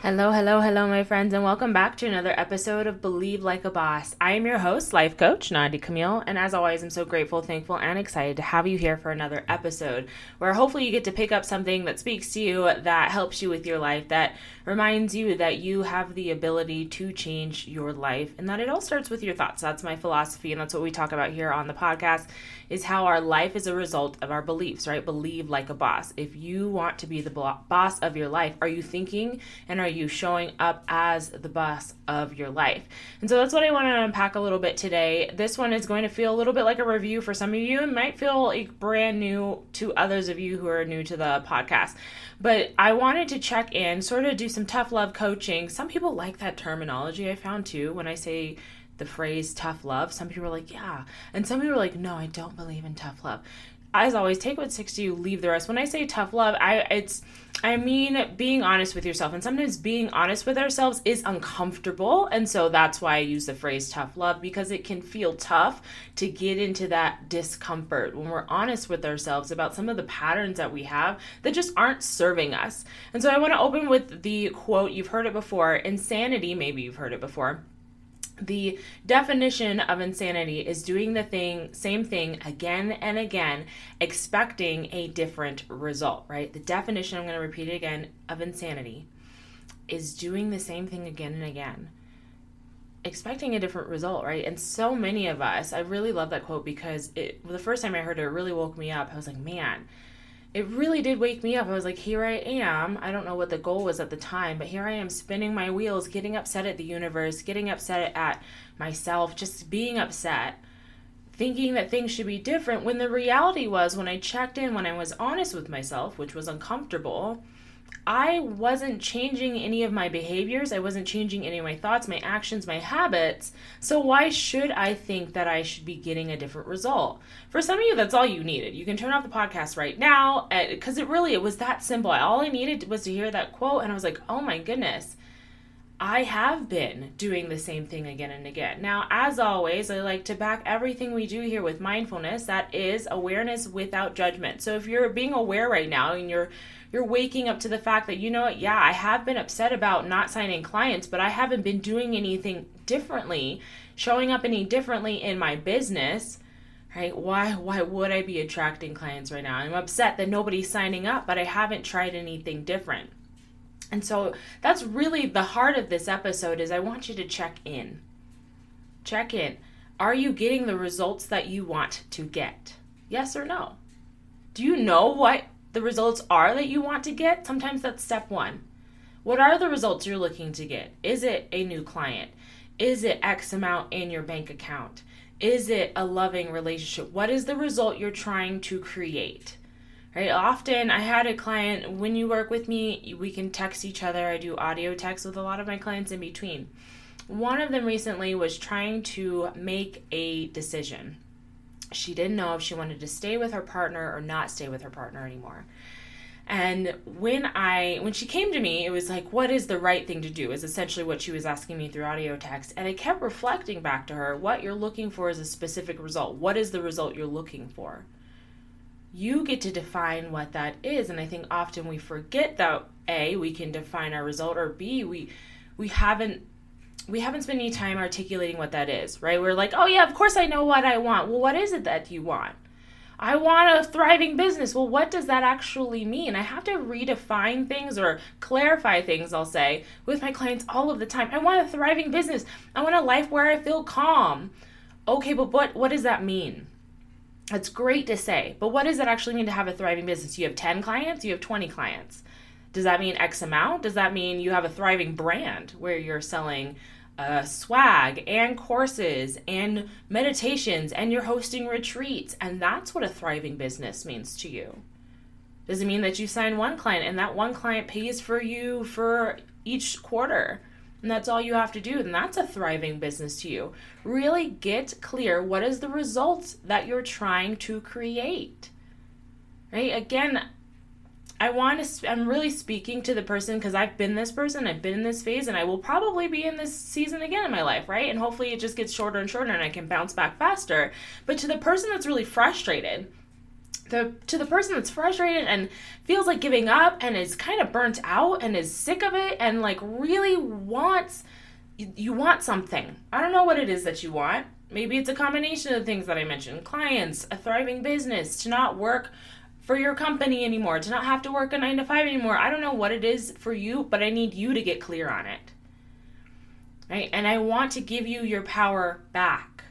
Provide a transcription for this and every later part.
Hello, hello, hello, my friends, and welcome back to another episode of Believe Like a Boss. I am your host, life coach Nandi Camille, and as always, I'm so grateful, thankful, and excited to have you here for another episode where hopefully you get to pick up something that speaks to you, that helps you with your life, that reminds you that you have the ability to change your life, and that it all starts with your thoughts. That's my philosophy, and that's what we talk about here on the podcast is how our life is a result of our beliefs, right? Believe like a boss. If you want to be the boss of your life, are you thinking and are you showing up as the boss of your life? And so that's what I want to unpack a little bit today. This one is going to feel a little bit like a review for some of you. It might feel like brand new to others of you who are new to the podcast. But I wanted to check in, sort of do some tough love coaching. Some people like that terminology I found too when I say the phrase tough love. Some people are like, yeah. And some people are like, no, I don't believe in tough love. As always, take what sticks to you, leave the rest. When I say tough love, I it's I mean being honest with yourself. And sometimes being honest with ourselves is uncomfortable. And so that's why I use the phrase tough love because it can feel tough to get into that discomfort when we're honest with ourselves about some of the patterns that we have that just aren't serving us. And so I want to open with the quote, you've heard it before, insanity, maybe you've heard it before the definition of insanity is doing the thing same thing again and again expecting a different result right? The definition i'm going to repeat it again of insanity is doing the same thing again and again expecting a different result right? And so many of us i really love that quote because it the first time i heard it, it really woke me up. I was like man it really did wake me up. I was like, here I am. I don't know what the goal was at the time, but here I am spinning my wheels, getting upset at the universe, getting upset at myself, just being upset, thinking that things should be different when the reality was when I checked in, when I was honest with myself, which was uncomfortable, I wasn't changing any of my behaviors. I wasn't changing any of my thoughts, my actions, my habits. So, why should I think that I should be getting a different result? For some of you, that's all you needed. You can turn off the podcast right now because it really it was that simple. All I needed was to hear that quote, and I was like, oh my goodness. I have been doing the same thing again and again. Now, as always, I like to back everything we do here with mindfulness. That is awareness without judgment. So if you're being aware right now and you're you're waking up to the fact that you know what, yeah, I have been upset about not signing clients, but I haven't been doing anything differently, showing up any differently in my business. Right? Why why would I be attracting clients right now? I'm upset that nobody's signing up, but I haven't tried anything different. And so that's really the heart of this episode is I want you to check in. Check in. Are you getting the results that you want to get? Yes or no? Do you know what the results are that you want to get, sometimes that's step one. What are the results you're looking to get? Is it a new client? Is it X amount in your bank account? Is it a loving relationship? What is the result you're trying to create? Right? Often I had a client, when you work with me, we can text each other. I do audio text with a lot of my clients in between. One of them recently was trying to make a decision she didn't know if she wanted to stay with her partner or not stay with her partner anymore. And when I when she came to me, it was like, what is the right thing to do? Is essentially what she was asking me through audio text. And I kept reflecting back to her, what you're looking for is a specific result. What is the result you're looking for? You get to define what that is. And I think often we forget that A, we can define our result, or B, we we haven't we haven't spent any time articulating what that is, right? We're like, oh yeah, of course I know what I want. Well, what is it that you want? I want a thriving business. Well, what does that actually mean? I have to redefine things or clarify things, I'll say, with my clients all of the time. I want a thriving business. I want a life where I feel calm. Okay, but what, what does that mean? It's great to say, but what does it actually mean to have a thriving business? You have 10 clients, you have 20 clients. Does that mean X amount? Does that mean you have a thriving brand where you're selling uh, swag and courses and meditations and you're hosting retreats. And that's what a thriving business means to you. Does it mean that you sign one client and that one client pays for you for each quarter? And that's all you have to do. And that's a thriving business to you. Really get clear what is the results that you're trying to create. Right? Again, I want to, I'm really speaking to the person because I've been this person, I've been in this phase, and I will probably be in this season again in my life, right? And hopefully it just gets shorter and shorter and I can bounce back faster. But to the person that's really frustrated, the to the person that's frustrated and feels like giving up and is kind of burnt out and is sick of it and like really wants you, you want something. I don't know what it is that you want. Maybe it's a combination of things that I mentioned clients, a thriving business, to not work for your company anymore, to not have to work a nine to five anymore. I don't know what it is for you, but I need you to get clear on it. Right? And I want to give you your power back.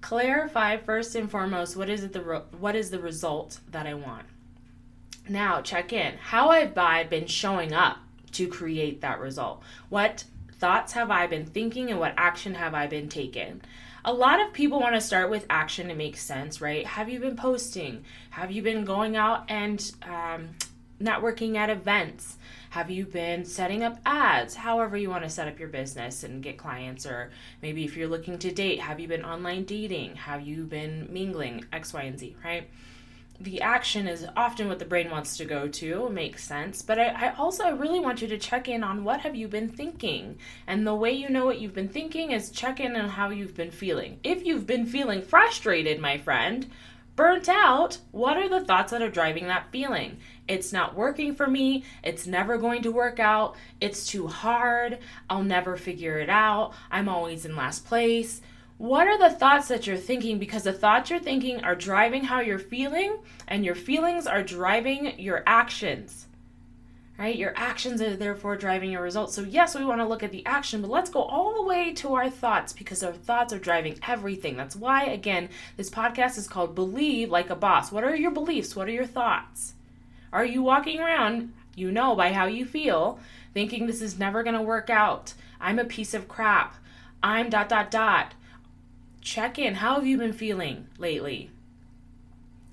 Clarify first and foremost what is it the what is the result that I want. Now check in. How have I been showing up to create that result? What thoughts have I been thinking and what action have I been taking? A lot of people want to start with action to make sense, right? Have you been posting? Have you been going out and um, networking at events? Have you been setting up ads? However, you want to set up your business and get clients, or maybe if you're looking to date, have you been online dating? Have you been mingling? X, Y, and Z, right? The action is often what the brain wants to go to makes sense but I, I, also really want you to check in on what have you been thinking? And the way you know what you've been thinking is check in on how you've been feeling. If you've been feeling frustrated my friend burnt out what are the thoughts that are driving that feeling? It's not working for me it's never going to work out it's too hard i'll never figure it out i'm always in last place what are the thoughts that you're thinking? Because the thoughts you're thinking are driving how you're feeling, and your feelings are driving your actions. Right? Your actions are therefore driving your results. So, yes, we want to look at the action, but let's go all the way to our thoughts because our thoughts are driving everything. That's why, again, this podcast is called Believe Like a Boss. What are your beliefs? What are your thoughts? Are you walking around, you know by how you feel, thinking this is never going to work out? I'm a piece of crap. I'm dot, dot, dot check in. How have you been feeling lately?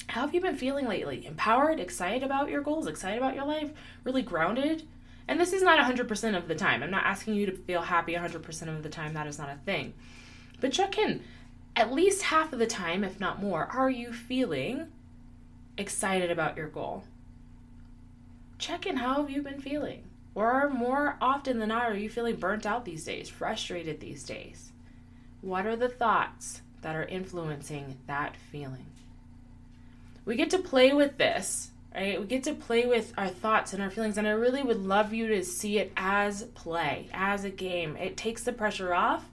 How have you been feeling lately? Empowered, excited about your goals, excited about your life, really grounded? And this is not 100% of the time. I'm not asking you to feel happy 100% of the time. That is not a thing. But check in. At least half of the time, if not more, are you feeling excited about your goal? Check in. How have you been feeling? Or more often than not, are you feeling burnt out these days, frustrated these days? What are the thoughts that are influencing that feeling? We get to play with this, right? We get to play with our thoughts and our feelings, and I really would love you to see it as play, as a game. It takes the pressure off.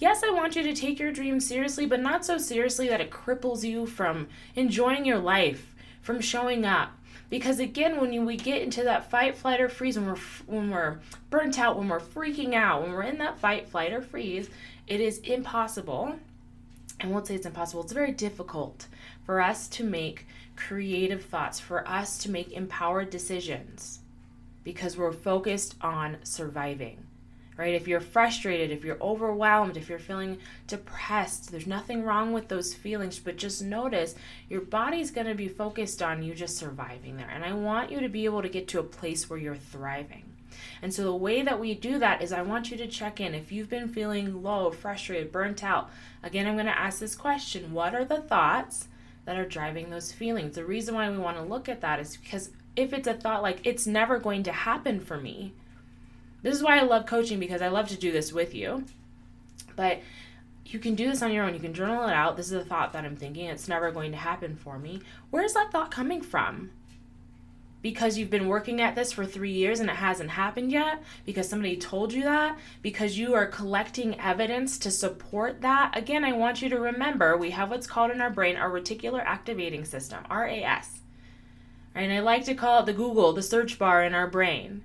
Yes, I want you to take your dreams seriously, but not so seriously that it cripples you from enjoying your life, from showing up, because again when we get into that fight flight or freeze when we're when we're burnt out when we're freaking out when we're in that fight flight or freeze it is impossible, I won't say it's impossible, it's very difficult for us to make creative thoughts, for us to make empowered decisions because we're focused on surviving. Right? If you're frustrated, if you're overwhelmed, if you're feeling depressed, there's nothing wrong with those feelings, but just notice your body's going to be focused on you just surviving there. And I want you to be able to get to a place where you're thriving. And so the way that we do that is I want you to check in. If you've been feeling low, frustrated, burnt out, again, I'm going to ask this question What are the thoughts that are driving those feelings? The reason why we want to look at that is because if it's a thought like, it's never going to happen for me, this is why I love coaching because I love to do this with you. But you can do this on your own. You can journal it out. This is a thought that I'm thinking. It's never going to happen for me. Where is that thought coming from? because you've been working at this for three years and it hasn't happened yet, because somebody told you that, because you are collecting evidence to support that. Again, I want you to remember we have what's called in our brain our reticular activating system, RAS. And I like to call it the Google, the search bar in our brain.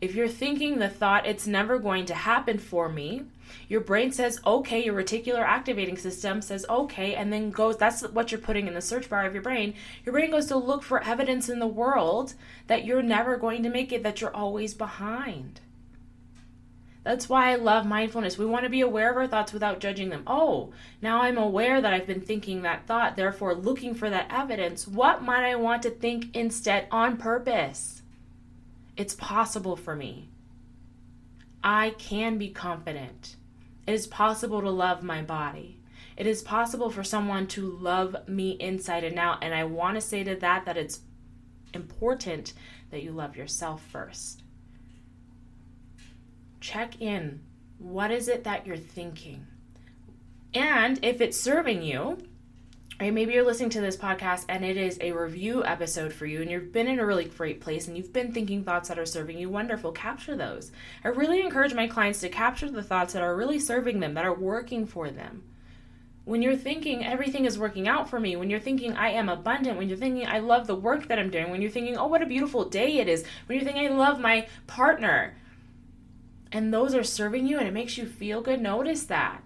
If you're thinking the thought, it's never going to happen for me, your brain says okay, your reticular activating system says okay, and then goes, that's what you're putting in the search bar of your brain. Your brain goes to look for evidence in the world that you're never going to make it, that you're always behind. That's why I love mindfulness. We want to be aware of our thoughts without judging them. Oh, now I'm aware that I've been thinking that thought, therefore looking for that evidence. What might I want to think instead on purpose? It's possible for me. I can be confident. It is possible to love my body. It is possible for someone to love me inside and out. And I want to say to that that it's important that you love yourself first. Check in. What is it that you're thinking? And if it's serving you, right, maybe you're listening to this podcast and it is a review episode for you and you've been in a really great place and you've been thinking thoughts that are serving you, wonderful. Capture those. I really encourage my clients to capture the thoughts that are really serving them, that are working for them when you're thinking everything is working out for me, when you're thinking I am abundant, when you're thinking I love the work that I'm doing, when you're thinking, oh, what a beautiful day it is, when you're thinking I love my partner, and those are serving you and it makes you feel good, notice that.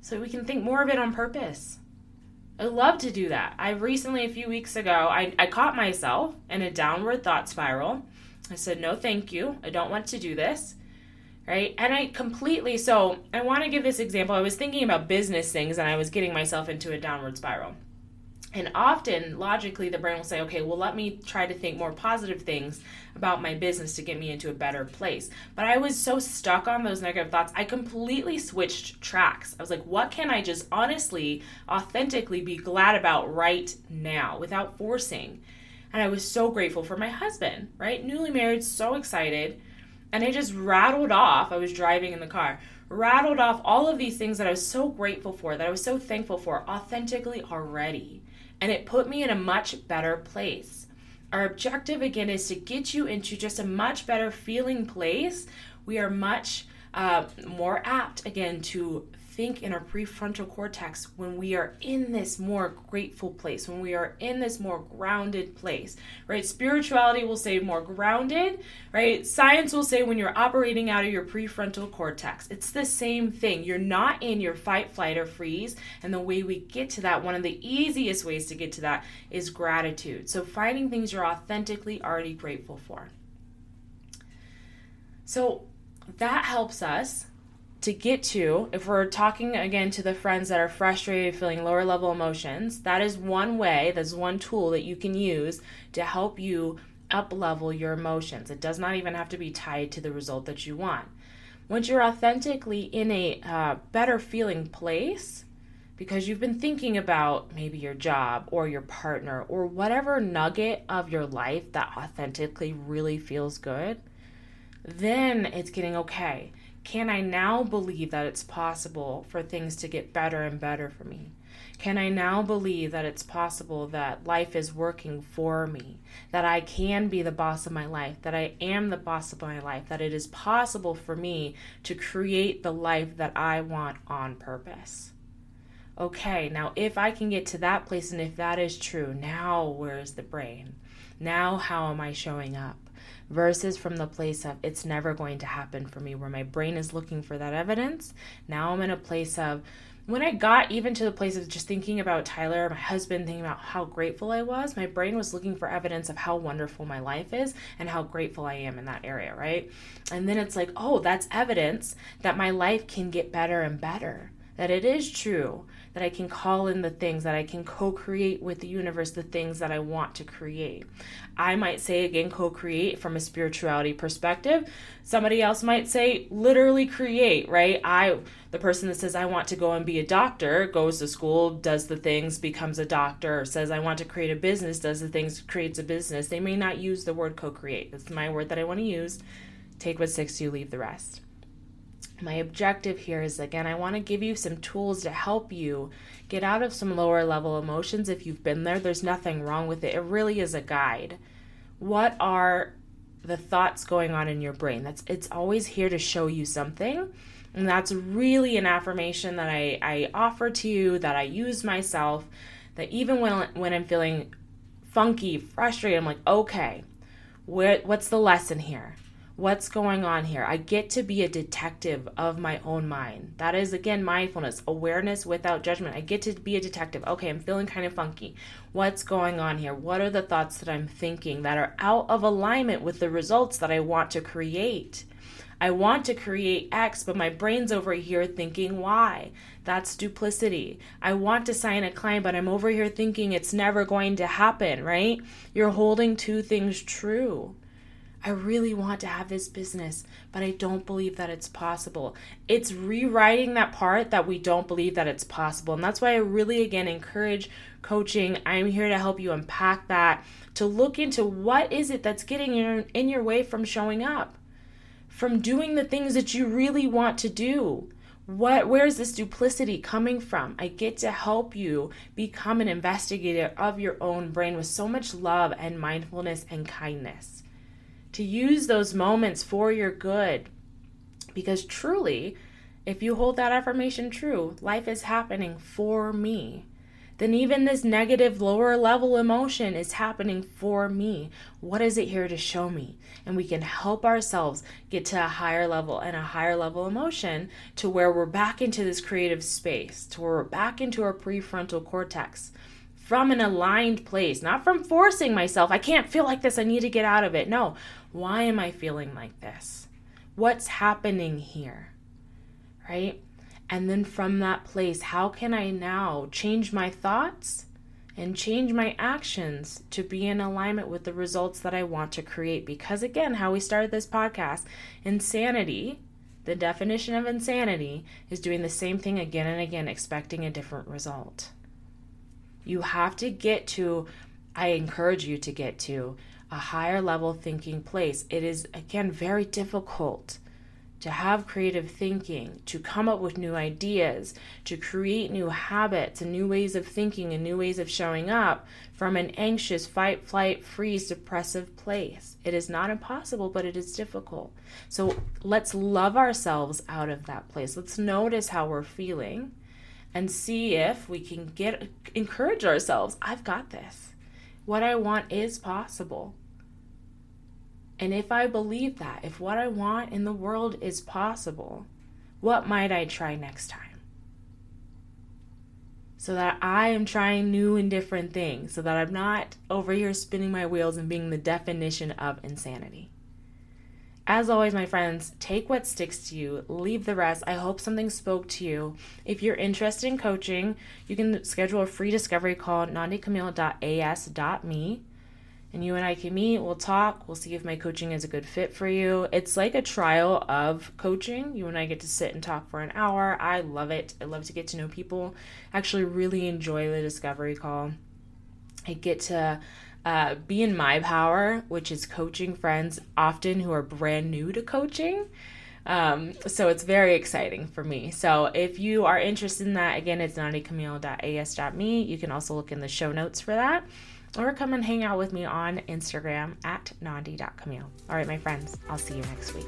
So we can think more of it on purpose. I love to do that. I recently, a few weeks ago, I, I caught myself in a downward thought spiral. I said, no, thank you. I don't want to do this right? And I completely, so I want to give this example. I was thinking about business things and I was getting myself into a downward spiral. And often, logically, the brain will say, okay, well, let me try to think more positive things about my business to get me into a better place. But I was so stuck on those negative thoughts, I completely switched tracks. I was like, what can I just honestly, authentically be glad about right now without forcing? And I was so grateful for my husband, right? Newly married, so excited and I just rattled off. I was driving in the car, rattled off all of these things that I was so grateful for, that I was so thankful for authentically already. And it put me in a much better place. Our objective again is to get you into just a much better feeling place. We are much uh, more apt again to think in our prefrontal cortex when we are in this more grateful place, when we are in this more grounded place, right? Spirituality will say more grounded, right? Science will say when you're operating out of your prefrontal cortex. It's the same thing. You're not in your fight, flight, or freeze. And the way we get to that, one of the easiest ways to get to that is gratitude. So finding things you're authentically already grateful for. So that helps us to get to, if we're talking again to the friends that are frustrated, feeling lower level emotions, that is one way, that's one tool that you can use to help you up level your emotions. It does not even have to be tied to the result that you want. Once you're authentically in a uh, better feeling place, because you've been thinking about maybe your job or your partner or whatever nugget of your life that authentically really feels good, then it's getting okay can I now believe that it's possible for things to get better and better for me? Can I now believe that it's possible that life is working for me? That I can be the boss of my life? That I am the boss of my life? That it is possible for me to create the life that I want on purpose? Okay, now if I can get to that place and if that is true, now where's the brain? Now how am I showing up? Versus from the place of it's never going to happen for me, where my brain is looking for that evidence. Now I'm in a place of when I got even to the place of just thinking about Tyler, my husband, thinking about how grateful I was, my brain was looking for evidence of how wonderful my life is and how grateful I am in that area, right? And then it's like, oh, that's evidence that my life can get better and better, that it is true that I can call in the things, that I can co create with the universe the things that I want to create. I might say again, co create from a spirituality perspective. Somebody else might say literally create, right? I, the person that says, I want to go and be a doctor, goes to school, does the things, becomes a doctor, or says, I want to create a business, does the things, creates a business. They may not use the word co create. That's my word that I want to use. Take what sticks you, leave the rest my objective here is again, I want to give you some tools to help you get out of some lower level emotions. If you've been there, there's nothing wrong with it. It really is a guide. What are the thoughts going on in your brain? That's it's always here to show you something. And that's really an affirmation that I, I offer to you, that I use myself, that even when when I'm feeling funky, frustrated, I'm like, okay, what, what's the lesson here? What's going on here. I get to be a detective of my own mind. That is, again, mindfulness, awareness without judgment. I get to be a detective. Okay, I'm feeling kind of funky. What's going on here? What are the thoughts that I'm thinking that are out of alignment with the results that I want to create? I want to create X, but my brain's over here thinking Y. That's duplicity. I want to sign a client, but I'm over here thinking it's never going to happen, right? You're holding two things true. I really want to have this business, but I don't believe that it's possible. It's rewriting that part that we don't believe that it's possible. And that's why I really, again, encourage coaching. I'm here to help you unpack that, to look into what is it that's getting in your way from showing up, from doing the things that you really want to do. What where is this duplicity coming from? I get to help you become an investigator of your own brain with so much love and mindfulness and kindness to use those moments for your good. Because truly, if you hold that affirmation true, life is happening for me. Then even this negative lower level emotion is happening for me. What is it here to show me? And we can help ourselves get to a higher level and a higher level emotion to where we're back into this creative space, to where we're back into our prefrontal cortex from an aligned place, not from forcing myself. I can't feel like this. I need to get out of it. No, why am I feeling like this? What's happening here? Right? And then from that place, how can I now change my thoughts and change my actions to be in alignment with the results that I want to create? Because again, how we started this podcast, insanity, the definition of insanity, is doing the same thing again and again, expecting a different result. You have to get to, I encourage you to get to a higher level thinking place. It is, again, very difficult to have creative thinking, to come up with new ideas, to create new habits and new ways of thinking and new ways of showing up from an anxious, fight, flight, freeze, depressive place. It is not impossible, but it is difficult. So let's love ourselves out of that place. Let's notice how we're feeling and see if we can get encourage ourselves. I've got this. What I want is possible. And if I believe that, if what I want in the world is possible, what might I try next time? So that I am trying new and different things, so that I'm not over here spinning my wheels and being the definition of insanity. As always, my friends, take what sticks to you, leave the rest. I hope something spoke to you. If you're interested in coaching, you can schedule a free discovery call at nandicamille.as.me and you and I can meet, we'll talk, we'll see if my coaching is a good fit for you. It's like a trial of coaching. You and I get to sit and talk for an hour. I love it. I love to get to know people. I actually really enjoy the discovery call. I get to uh, be in my power, which is coaching friends often who are brand new to coaching. Um, so it's very exciting for me. So if you are interested in that, again, it's nandicamille.as.me. You can also look in the show notes for that or come and hang out with me on Instagram at nandi.camille. All right, my friends, I'll see you next week.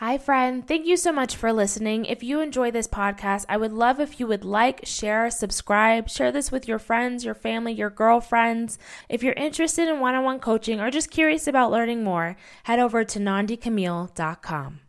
Hi, friend. Thank you so much for listening. If you enjoy this podcast, I would love if you would like, share, subscribe, share this with your friends, your family, your girlfriends. If you're interested in one on one coaching or just curious about learning more, head over to nandicamille.com.